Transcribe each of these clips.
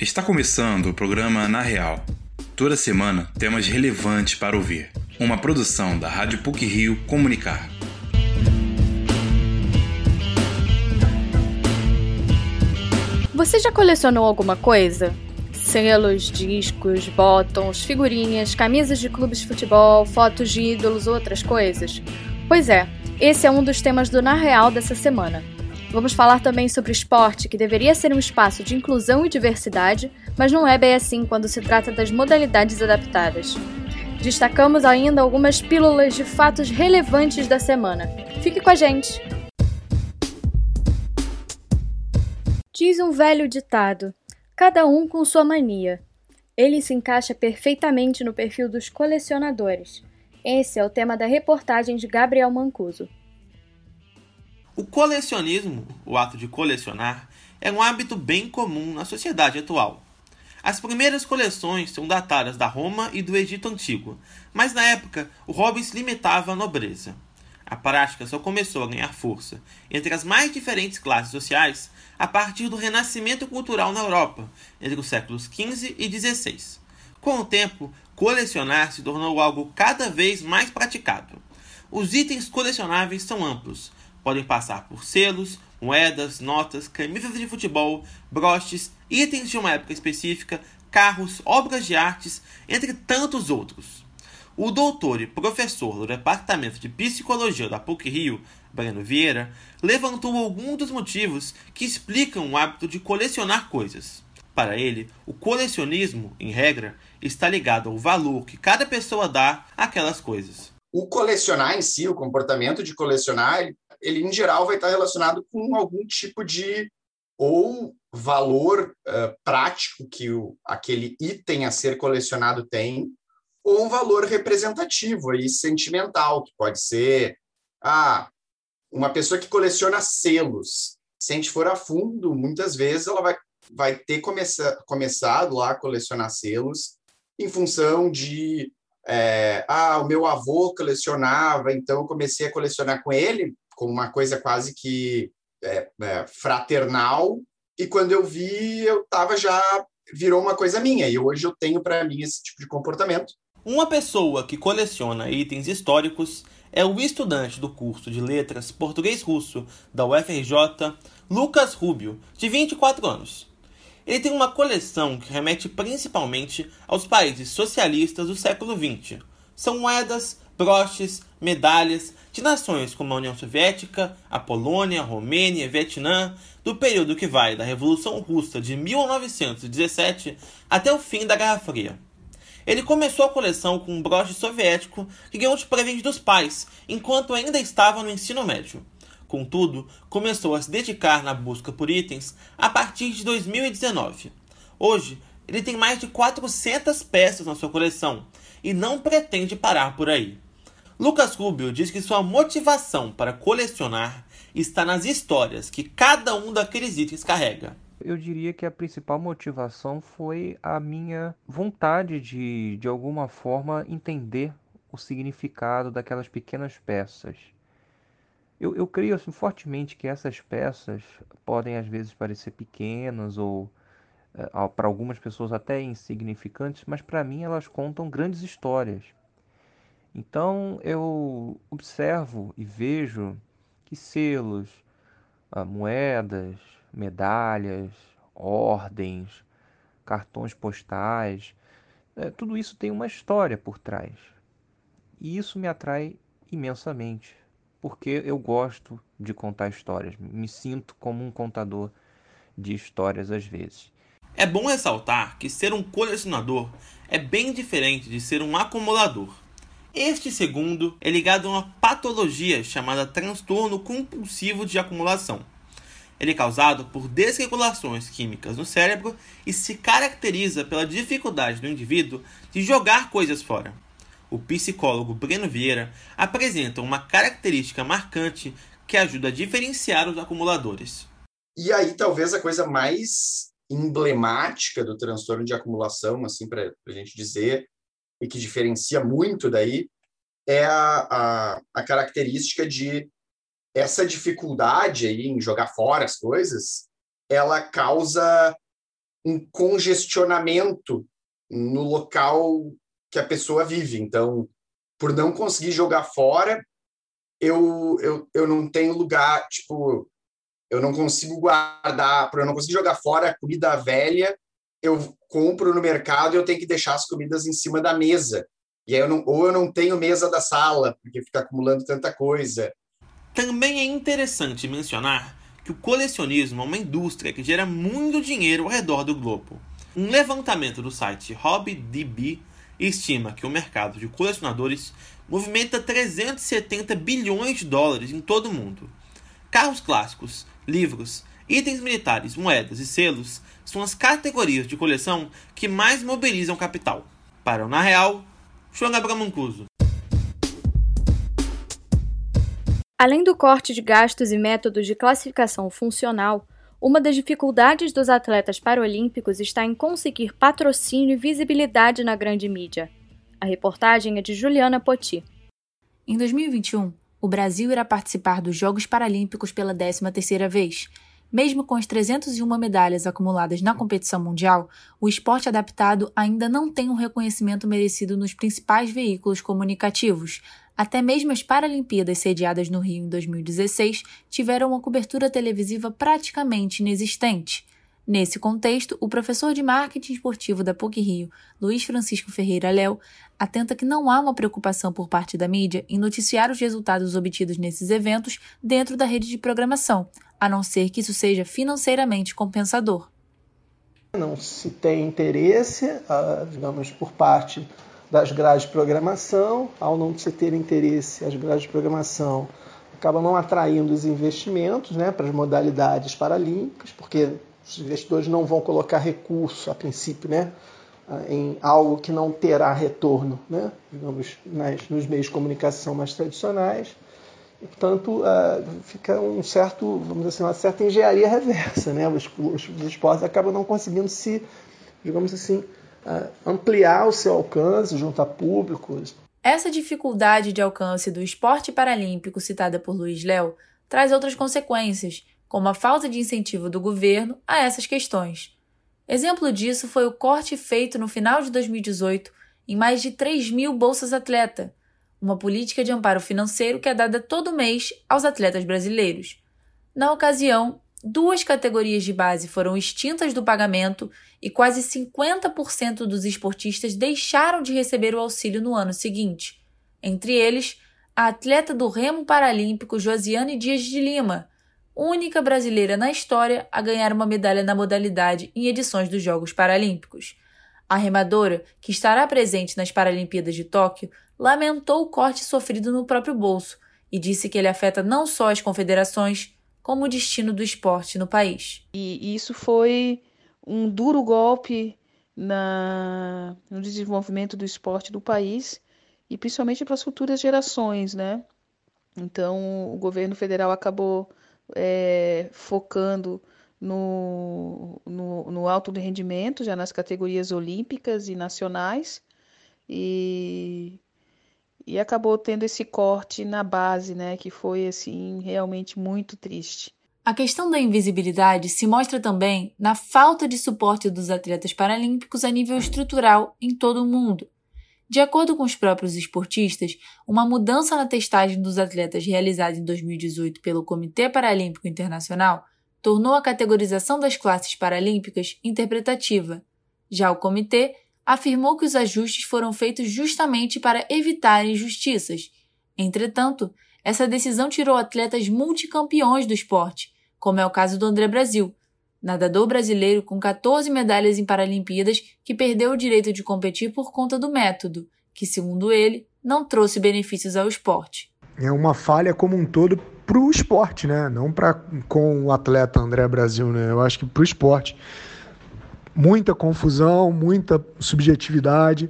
Está começando o programa Na Real. Toda semana temas relevantes para ouvir. Uma produção da Rádio PUC Rio Comunicar. Você já colecionou alguma coisa? Selos, discos, botões, figurinhas, camisas de clubes de futebol, fotos de ídolos, outras coisas? Pois é, esse é um dos temas do Na Real dessa semana. Vamos falar também sobre esporte, que deveria ser um espaço de inclusão e diversidade, mas não é bem assim quando se trata das modalidades adaptadas. Destacamos ainda algumas pílulas de fatos relevantes da semana. Fique com a gente! Diz um velho ditado: cada um com sua mania. Ele se encaixa perfeitamente no perfil dos colecionadores. Esse é o tema da reportagem de Gabriel Mancuso. O colecionismo, o ato de colecionar, é um hábito bem comum na sociedade atual. As primeiras coleções são datadas da Roma e do Egito Antigo, mas na época o hobby se limitava à nobreza. A prática só começou a ganhar força entre as mais diferentes classes sociais a partir do renascimento cultural na Europa, entre os séculos XV e XVI. Com o tempo, colecionar se tornou algo cada vez mais praticado. Os itens colecionáveis são amplos, podem passar por selos, moedas, notas, camisas de futebol, broches, itens de uma época específica, carros, obras de artes, entre tantos outros. O doutor e professor do Departamento de Psicologia da PUC Rio, Breno Vieira, levantou alguns dos motivos que explicam o hábito de colecionar coisas. Para ele, o colecionismo, em regra, está ligado ao valor que cada pessoa dá àquelas coisas. O colecionar em si, o comportamento de colecionar, ele em geral vai estar relacionado com algum tipo de ou valor uh, prático que o, aquele item a ser colecionado tem, ou um valor representativo e sentimental, que pode ser ah, uma pessoa que coleciona selos. Se a gente for a fundo, muitas vezes ela vai, vai ter começa, começado lá a colecionar selos em função de é, ah, o meu avô colecionava, então eu comecei a colecionar com ele, como uma coisa quase que é, é, fraternal. E quando eu vi, eu tava já virou uma coisa minha. E hoje eu tenho para mim esse tipo de comportamento. Uma pessoa que coleciona itens históricos é o estudante do curso de Letras Português-Russo da UFRJ, Lucas Rubio, de 24 anos. Ele tem uma coleção que remete principalmente aos países socialistas do século XX. São moedas, broches, medalhas de nações como a União Soviética, a Polônia, a Romênia Vietnã, do período que vai da Revolução Russa de 1917 até o fim da Guerra Fria. Ele começou a coleção com um broche soviético que ganhou de presente dos pais, enquanto ainda estava no ensino médio. Contudo, começou a se dedicar na busca por itens a partir de 2019. Hoje, ele tem mais de 400 peças na sua coleção e não pretende parar por aí. Lucas Rubio diz que sua motivação para colecionar está nas histórias que cada um daqueles itens carrega. Eu diria que a principal motivação foi a minha vontade de, de alguma forma, entender o significado daquelas pequenas peças. Eu, eu creio assim, fortemente que essas peças podem às vezes parecer pequenas ou eh, para algumas pessoas até insignificantes, mas para mim elas contam grandes histórias. Então eu observo e vejo que selos, ah, moedas, medalhas, ordens, cartões postais, é, tudo isso tem uma história por trás. E isso me atrai imensamente, porque eu gosto de contar histórias, me sinto como um contador de histórias às vezes. É bom ressaltar que ser um colecionador é bem diferente de ser um acumulador. Este segundo é ligado a uma patologia chamada transtorno compulsivo de acumulação. Ele é causado por desregulações químicas no cérebro e se caracteriza pela dificuldade do indivíduo de jogar coisas fora. O psicólogo Breno Vieira apresenta uma característica marcante que ajuda a diferenciar os acumuladores. E aí, talvez a coisa mais emblemática do transtorno de acumulação, assim, para a gente dizer, e que diferencia muito daí é a, a, a característica de essa dificuldade aí em jogar fora as coisas, ela causa um congestionamento no local que a pessoa vive. Então, por não conseguir jogar fora, eu, eu, eu não tenho lugar, tipo, eu não consigo guardar, por eu não conseguir jogar fora a comida velha, eu compro no mercado e eu tenho que deixar as comidas em cima da mesa. E aí eu não, ou eu não tenho mesa da sala, porque fica acumulando tanta coisa. Também é interessante mencionar que o colecionismo é uma indústria que gera muito dinheiro ao redor do globo. Um levantamento do site HobbyDB estima que o mercado de colecionadores movimenta 370 bilhões de dólares em todo o mundo. Carros clássicos, livros, itens militares, moedas e selos são as categorias de coleção que mais mobilizam capital. Para o Na Real, João Gabriel Mancuso. Além do corte de gastos e métodos de classificação funcional, uma das dificuldades dos atletas paralímpicos está em conseguir patrocínio e visibilidade na grande mídia. A reportagem é de Juliana Poti. Em 2021, o Brasil irá participar dos Jogos Paralímpicos pela 13ª vez. Mesmo com as 301 medalhas acumuladas na competição mundial, o esporte adaptado ainda não tem um reconhecimento merecido nos principais veículos comunicativos, até mesmo as Paralimpíadas sediadas no Rio em 2016 tiveram uma cobertura televisiva praticamente inexistente. Nesse contexto, o professor de marketing esportivo da PUC Rio, Luiz Francisco Ferreira Léo, atenta que não há uma preocupação por parte da mídia em noticiar os resultados obtidos nesses eventos dentro da rede de programação, a não ser que isso seja financeiramente compensador. Não se tem interesse, ah, digamos, por parte das grades de programação, ao não se ter interesse, as grades de programação acabam não atraindo os investimentos né, para as modalidades paralímpicas, porque os investidores não vão colocar recurso, a princípio, né, em algo que não terá retorno, né, digamos, nas, nos meios de comunicação mais tradicionais. E, portanto, uh, fica um certo, vamos dizer assim, uma certa engenharia reversa. Né? Os, os, os esportes acabam não conseguindo se, digamos assim, ampliar o seu alcance junto a públicos. Essa dificuldade de alcance do esporte paralímpico citada por Luiz Léo traz outras consequências, como a falta de incentivo do governo a essas questões. Exemplo disso foi o corte feito no final de 2018 em mais de 3 mil bolsas atleta, uma política de amparo financeiro que é dada todo mês aos atletas brasileiros. Na ocasião, duas categorias de base foram extintas do pagamento e quase 50% dos esportistas deixaram de receber o auxílio no ano seguinte. Entre eles, a atleta do remo paralímpico Josiane Dias de Lima, única brasileira na história a ganhar uma medalha na modalidade em edições dos Jogos Paralímpicos. A remadora, que estará presente nas Paralimpíadas de Tóquio, lamentou o corte sofrido no próprio bolso e disse que ele afeta não só as confederações, como o destino do esporte no país. E isso foi um duro golpe na, no desenvolvimento do esporte do país e principalmente para as futuras gerações, né? Então, o governo federal acabou é, focando no, no, no alto rendimento, já nas categorias olímpicas e nacionais, e e acabou tendo esse corte na base, né, que foi assim realmente muito triste. A questão da invisibilidade se mostra também na falta de suporte dos atletas paralímpicos a nível estrutural em todo o mundo. De acordo com os próprios esportistas, uma mudança na testagem dos atletas realizada em 2018 pelo Comitê Paralímpico Internacional tornou a categorização das classes paralímpicas interpretativa. Já o comitê afirmou que os ajustes foram feitos justamente para evitar injustiças. Entretanto, essa decisão tirou atletas multicampeões do esporte, como é o caso do André Brasil, nadador brasileiro com 14 medalhas em Paralimpíadas que perdeu o direito de competir por conta do método, que, segundo ele, não trouxe benefícios ao esporte. É uma falha como um todo para o esporte, né? Não para com o atleta André Brasil, né? Eu acho que para o esporte muita confusão, muita subjetividade,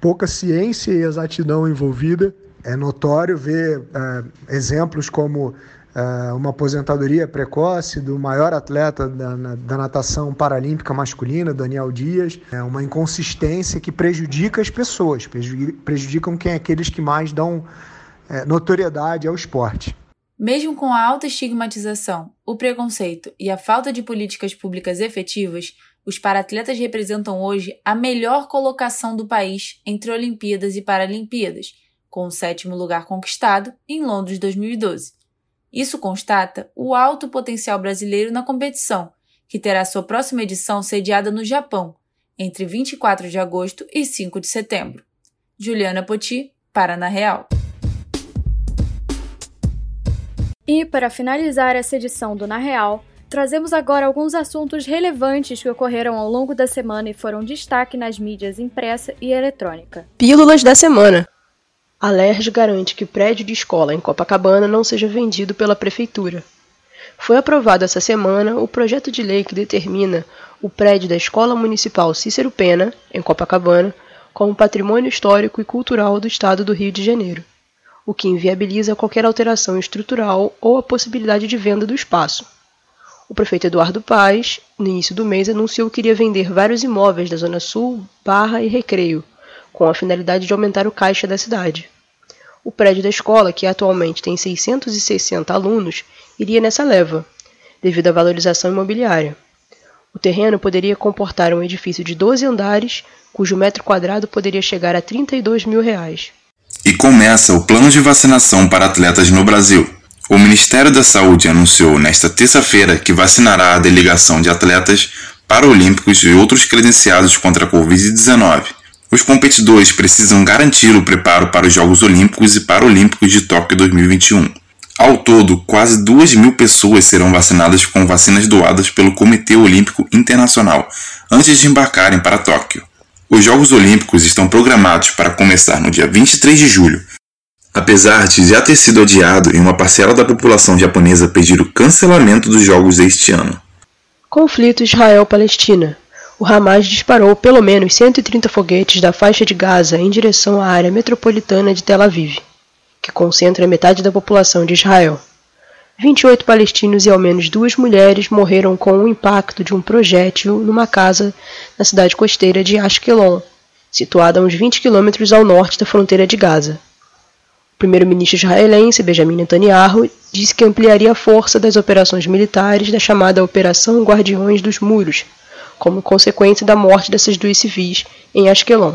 pouca ciência e exatidão envolvida. É notório ver é, exemplos como é, uma aposentadoria precoce do maior atleta da, na, da, natação paralímpica masculina, Daniel Dias, é uma inconsistência que prejudica as pessoas, prejudicam quem é aqueles que mais dão é, notoriedade ao esporte. Mesmo com a alta estigmatização, o preconceito e a falta de políticas públicas efetivas, os paratletas representam hoje a melhor colocação do país entre Olimpíadas e Paralimpíadas, com o sétimo lugar conquistado em Londres 2012. Isso constata o alto potencial brasileiro na competição, que terá sua próxima edição sediada no Japão, entre 24 de agosto e 5 de setembro. Juliana Poti, para Na Real. E para finalizar essa edição do Na Real, Trazemos agora alguns assuntos relevantes que ocorreram ao longo da semana e foram destaque nas mídias impressa e eletrônica. Pílulas da semana. A LERJ garante que prédio de escola em Copacabana não seja vendido pela prefeitura. Foi aprovado essa semana o projeto de lei que determina o prédio da Escola Municipal Cícero Pena, em Copacabana, como patrimônio histórico e cultural do Estado do Rio de Janeiro, o que inviabiliza qualquer alteração estrutural ou a possibilidade de venda do espaço. O prefeito Eduardo Paes, no início do mês, anunciou que iria vender vários imóveis da Zona Sul, Barra e Recreio, com a finalidade de aumentar o caixa da cidade. O prédio da escola, que atualmente tem 660 alunos, iria nessa leva, devido à valorização imobiliária. O terreno poderia comportar um edifício de 12 andares, cujo metro quadrado poderia chegar a 32 mil reais. E começa o plano de vacinação para atletas no Brasil. O Ministério da Saúde anunciou nesta terça-feira que vacinará a delegação de atletas paralímpicos e outros credenciados contra a Covid-19. Os competidores precisam garantir o preparo para os Jogos Olímpicos e Paralímpicos de Tóquio 2021. Ao todo, quase 2 mil pessoas serão vacinadas com vacinas doadas pelo Comitê Olímpico Internacional antes de embarcarem para Tóquio. Os Jogos Olímpicos estão programados para começar no dia 23 de julho apesar de já ter sido adiado e uma parcela da população japonesa pedir o cancelamento dos jogos este ano. Conflito Israel-Palestina. O Hamas disparou pelo menos 130 foguetes da faixa de Gaza em direção à área metropolitana de Tel Aviv, que concentra metade da população de Israel. 28 palestinos e ao menos duas mulheres morreram com o impacto de um projétil numa casa na cidade costeira de Ashkelon, situada a uns 20 quilômetros ao norte da fronteira de Gaza. Primeiro-ministro israelense Benjamin Netanyahu disse que ampliaria a força das operações militares da chamada Operação Guardiões dos Muros, como consequência da morte dessas duas civis em Ashkelon.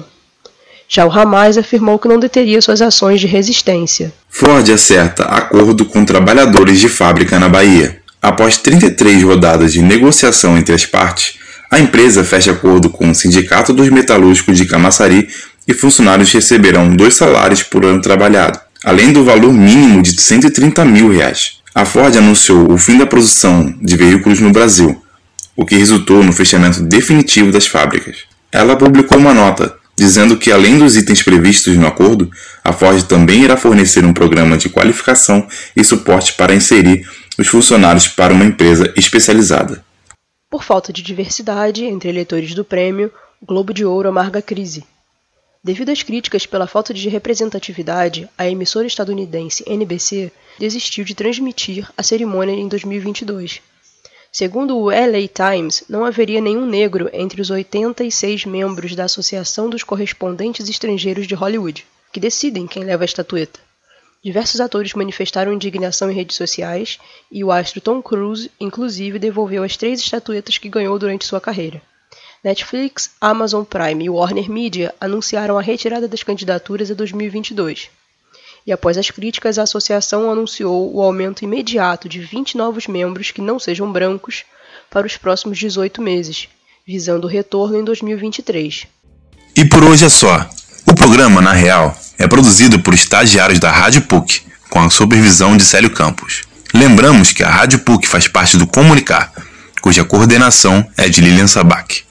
Já o Hamas afirmou que não deteria suas ações de resistência. Ford acerta acordo com trabalhadores de fábrica na Bahia. Após 33 rodadas de negociação entre as partes, a empresa fecha acordo com o Sindicato dos Metalúrgicos de Camaçari e funcionários receberão dois salários por ano trabalhado além do valor mínimo de 130 mil reais. A Ford anunciou o fim da produção de veículos no Brasil, o que resultou no fechamento definitivo das fábricas. Ela publicou uma nota dizendo que, além dos itens previstos no acordo, a Ford também irá fornecer um programa de qualificação e suporte para inserir os funcionários para uma empresa especializada. Por falta de diversidade entre eleitores do prêmio, o Globo de Ouro amarga a crise. Devido às críticas pela falta de representatividade, a emissora estadunidense NBC desistiu de transmitir a cerimônia em 2022. Segundo o LA Times, não haveria nenhum negro entre os 86 membros da Associação dos Correspondentes Estrangeiros de Hollywood, que decidem quem leva a estatueta. Diversos atores manifestaram indignação em redes sociais e o astro Tom Cruise, inclusive, devolveu as três estatuetas que ganhou durante sua carreira. Netflix, Amazon Prime e Warner Media anunciaram a retirada das candidaturas a 2022. E após as críticas, a associação anunciou o aumento imediato de 20 novos membros que não sejam brancos para os próximos 18 meses, visando o retorno em 2023. E por hoje é só. O programa, na real, é produzido por estagiários da Rádio PUC, com a supervisão de Célio Campos. Lembramos que a Rádio PUC faz parte do Comunicar, cuja coordenação é de Lilian Sabac.